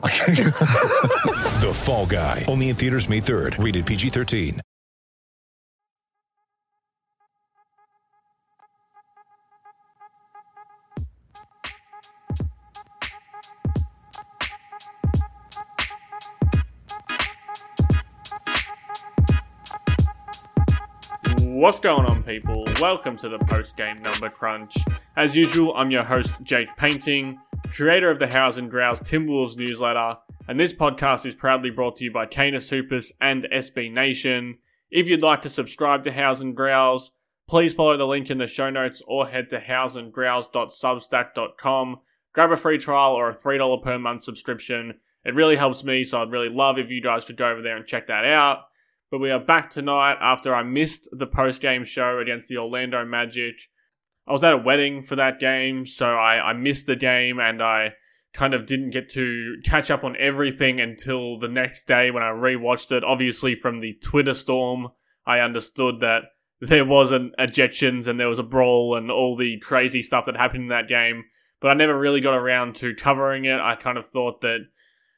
The Fall Guy. Only in theaters May 3rd. Rated PG-13. What's going on, people? Welcome to the post game number crunch. As usual, I'm your host, Jake Painting, creator of the House and Grouse Timberwolves newsletter, and this podcast is proudly brought to you by Canis Hoopus and SB Nation. If you'd like to subscribe to House and Growls, please follow the link in the show notes or head to houseandgrowls.substack.com. Grab a free trial or a $3 per month subscription. It really helps me, so I'd really love if you guys could go over there and check that out. But we are back tonight after I missed the post game show against the Orlando Magic. I was at a wedding for that game, so I, I missed the game and I kind of didn't get to catch up on everything until the next day when I rewatched it. Obviously, from the Twitter storm, I understood that there was an ejections and there was a brawl and all the crazy stuff that happened in that game. But I never really got around to covering it. I kind of thought that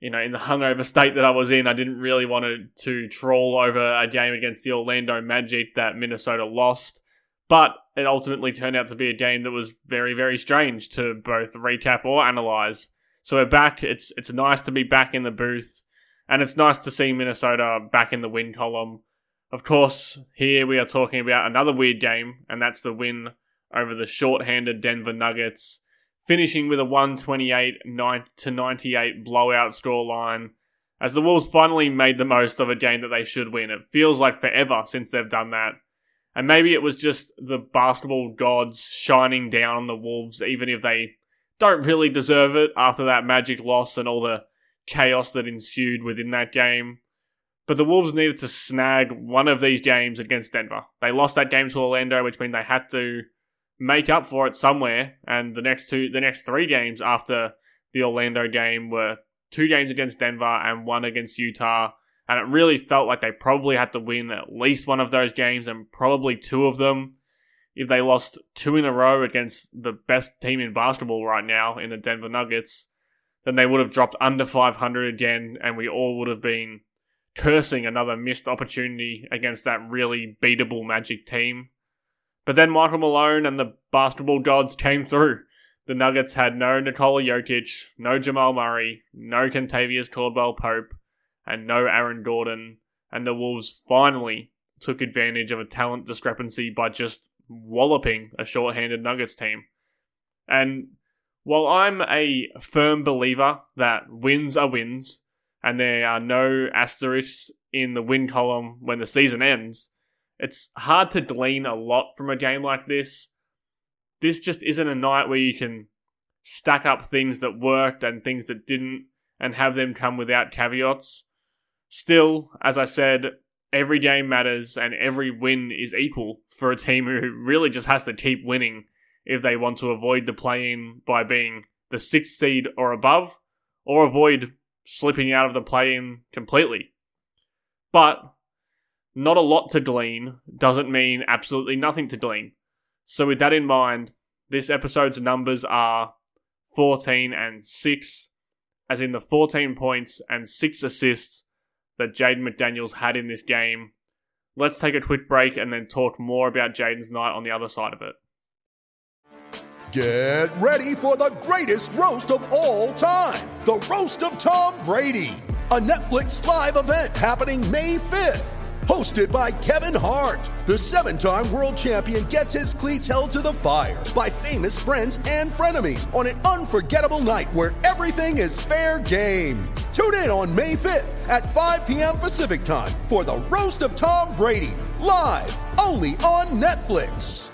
you know, in the hungover state that I was in, I didn't really want to, to troll over a game against the Orlando Magic that Minnesota lost. But it ultimately turned out to be a game that was very, very strange to both recap or analyze. So we're back. It's it's nice to be back in the booth, and it's nice to see Minnesota back in the win column. Of course, here we are talking about another weird game, and that's the win over the short-handed Denver Nuggets finishing with a 128 to 98 blowout scoreline as the Wolves finally made the most of a game that they should win. It feels like forever since they've done that. And maybe it was just the basketball gods shining down on the Wolves, even if they don't really deserve it after that magic loss and all the chaos that ensued within that game. But the Wolves needed to snag one of these games against Denver. They lost that game to Orlando, which means they had to make up for it somewhere. And the next two, the next three games after the Orlando game were two games against Denver and one against Utah. And it really felt like they probably had to win at least one of those games and probably two of them. If they lost two in a row against the best team in basketball right now in the Denver Nuggets, then they would have dropped under 500 again, and we all would have been cursing another missed opportunity against that really beatable Magic team. But then Michael Malone and the basketball gods came through. The Nuggets had no Nikola Jokic, no Jamal Murray, no Kentavious Caldwell Pope, and no Aaron Gordon. And the Wolves finally took advantage of a talent discrepancy by just walloping a short-handed Nuggets team. And while I'm a firm believer that wins are wins, and there are no asterisks in the win column when the season ends, it's hard to glean a lot from a game like this. This just isn't a night where you can stack up things that worked and things that didn't and have them come without caveats. Still, as I said, every game matters and every win is equal for a team who really just has to keep winning if they want to avoid the play in by being the sixth seed or above, or avoid slipping out of the play in completely. But not a lot to glean doesn't mean absolutely nothing to glean. So, with that in mind, this episode's numbers are 14 and 6, as in the 14 points and 6 assists that Jaden McDaniels had in this game. Let's take a quick break and then talk more about Jaden's night on the other side of it. Get ready for the greatest roast of all time the Roast of Tom Brady, a Netflix live event happening May 5th. Hosted by Kevin Hart, the seven time world champion gets his cleats held to the fire by famous friends and frenemies on an unforgettable night where everything is fair game. Tune in on May 5th at 5 p.m. Pacific time for the Roast of Tom Brady, live only on Netflix.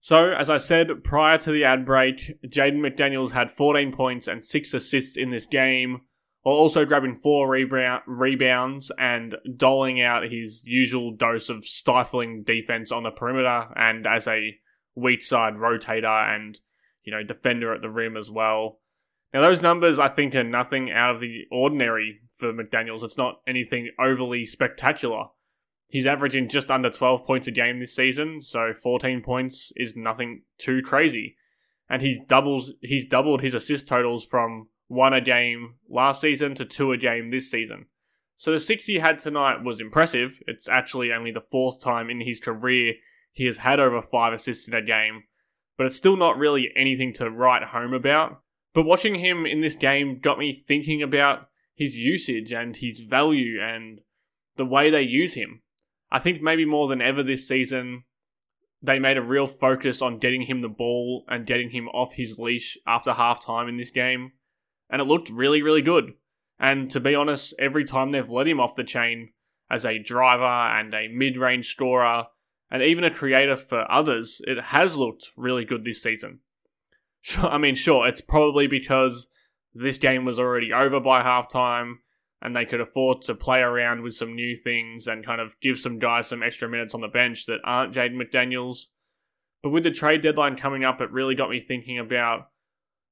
So, as I said prior to the ad break, Jaden McDaniels had 14 points and 6 assists in this game, while also grabbing 4 rebound, rebounds and doling out his usual dose of stifling defense on the perimeter and as a weak side rotator and, you know, defender at the rim as well. Now, those numbers I think are nothing out of the ordinary for McDaniels. It's not anything overly spectacular. He's averaging just under 12 points a game this season, so 14 points is nothing too crazy. And he's doubles he's doubled his assist totals from one a game last season to two a game this season. So the six he had tonight was impressive. It's actually only the fourth time in his career he has had over five assists in a game, but it's still not really anything to write home about. But watching him in this game got me thinking about his usage and his value and the way they use him. I think maybe more than ever this season, they made a real focus on getting him the ball and getting him off his leash after half time in this game. And it looked really, really good. And to be honest, every time they've let him off the chain as a driver and a mid range scorer and even a creator for others, it has looked really good this season. I mean, sure, it's probably because this game was already over by halftime and they could afford to play around with some new things and kind of give some guys some extra minutes on the bench that aren't Jaden McDaniels. But with the trade deadline coming up, it really got me thinking about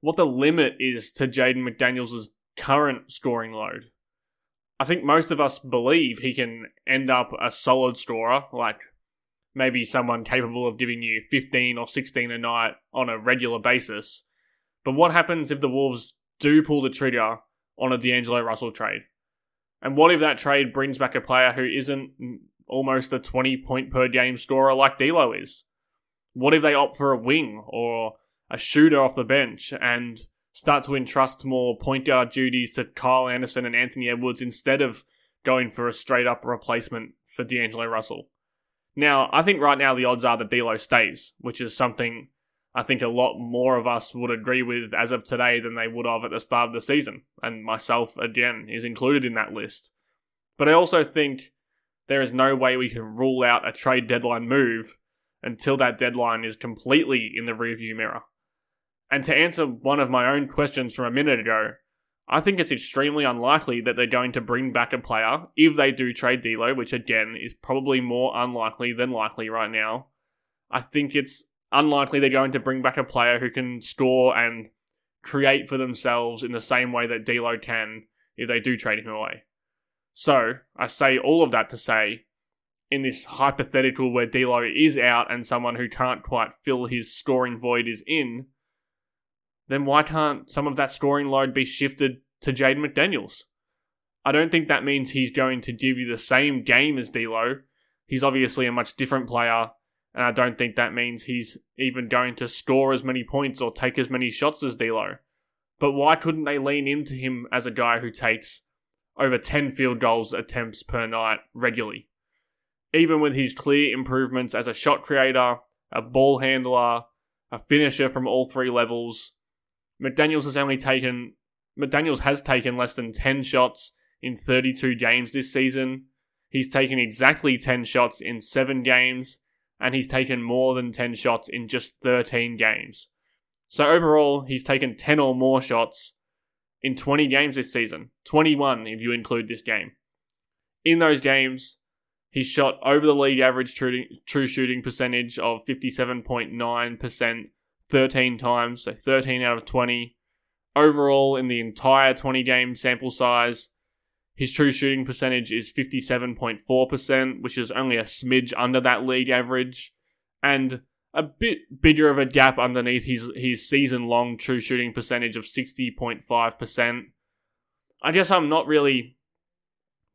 what the limit is to Jaden McDaniels' current scoring load. I think most of us believe he can end up a solid scorer, like maybe someone capable of giving you 15 or 16 a night on a regular basis. But what happens if the Wolves do pull the trigger on a D'Angelo Russell trade? And what if that trade brings back a player who isn't almost a 20 point per game scorer like D'Lo is? What if they opt for a wing or a shooter off the bench and start to entrust more point guard duties to Kyle Anderson and Anthony Edwards instead of going for a straight up replacement for D'Angelo Russell? Now, I think right now the odds are that D'Lo stays, which is something I think a lot more of us would agree with as of today than they would have at the start of the season. And myself, again, is included in that list. But I also think there is no way we can rule out a trade deadline move until that deadline is completely in the rearview mirror. And to answer one of my own questions from a minute ago, I think it's extremely unlikely that they're going to bring back a player if they do trade D'Lo, which again is probably more unlikely than likely right now. I think it's unlikely they're going to bring back a player who can score and create for themselves in the same way that D'Lo can if they do trade him away. So I say all of that to say, in this hypothetical where D'Lo is out and someone who can't quite fill his scoring void is in, then why can't some of that scoring load be shifted to Jaden McDaniels? I don't think that means he's going to give you the same game as D'Lo. He's obviously a much different player and I don't think that means he's even going to score as many points or take as many shots as D'Lo. But why couldn't they lean into him as a guy who takes over 10 field goals attempts per night regularly? Even with his clear improvements as a shot creator, a ball handler, a finisher from all three levels, McDaniels has only taken McDaniels has taken less than 10 shots in 32 games this season. He's taken exactly 10 shots in 7 games and he's taken more than 10 shots in just 13 games. So overall, he's taken 10 or more shots in 20 games this season. 21 if you include this game. In those games, he's shot over the league average true, true shooting percentage of 57.9% 13 times, so 13 out of 20. Overall, in the entire 20 game sample size, his true shooting percentage is 57.4%, which is only a smidge under that league average, and a bit bigger of a gap underneath his, his season long true shooting percentage of 60.5%. I guess I'm not really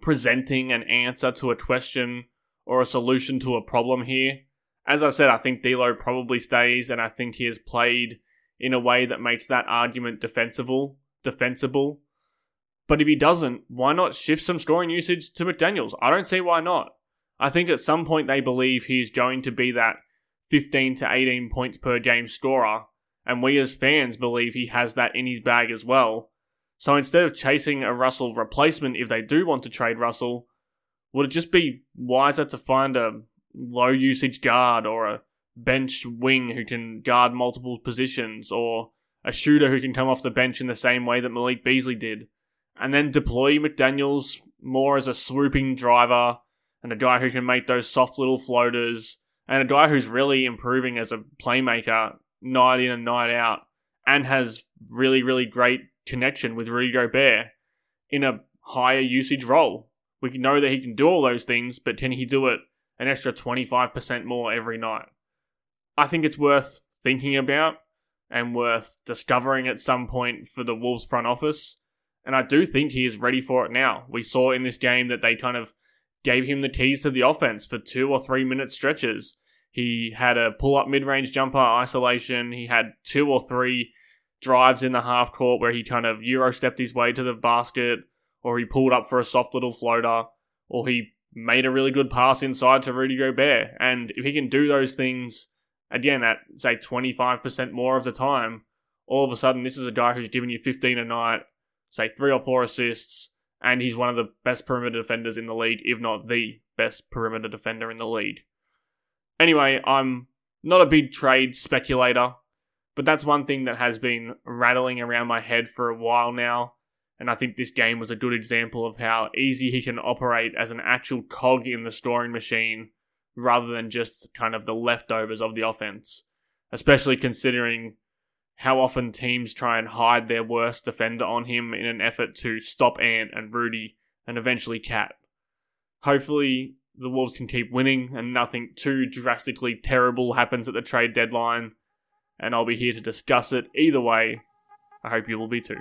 presenting an answer to a question or a solution to a problem here, As I said, I think D'Lo probably stays, and I think he has played in a way that makes that argument defensible. Defensible. But if he doesn't, why not shift some scoring usage to McDaniels? I don't see why not. I think at some point they believe he's going to be that 15 to 18 points per game scorer, and we as fans believe he has that in his bag as well. So instead of chasing a Russell replacement if they do want to trade Russell, would it just be wiser to find a low usage guard or a bench wing who can guard multiple positions or a shooter who can come off the bench in the same way that Malik Beasley did? And then deploy McDaniels more as a swooping driver and a guy who can make those soft little floaters and a guy who's really improving as a playmaker night in and night out and has really, really great connection with Rudy Gobert in a higher usage role. We know that he can do all those things, but can he do it an extra 25% more every night? I think it's worth thinking about and worth discovering at some point for the Wolves front office. And I do think he is ready for it now. We saw in this game that they kind of gave him the keys to the offense for two or three minute stretches. He had a pull up mid range jumper isolation. He had two or three drives in the half court where he kind of euro stepped his way to the basket, or he pulled up for a soft little floater, or he made a really good pass inside to Rudy Gobert. And if he can do those things again at say 25% more of the time, all of a sudden this is a guy who's giving you 15 a night, say three or four assists, and he's one of the best perimeter defenders in the league, if not the best perimeter defender in the league. Anyway, I'm not a big trade speculator, but that's one thing that has been rattling around my head for a while now. And I think this game was a good example of how easy he can operate as an actual cog in the scoring machine rather than just kind of the leftovers of the offense. Especially considering how often teams try and hide their worst defender on him in an effort to stop Ant and Rudy and eventually KAT. Hopefully, the Wolves can keep winning and nothing too drastically terrible happens at the trade deadline. And I'll be here to discuss it either way. I hope you will be too.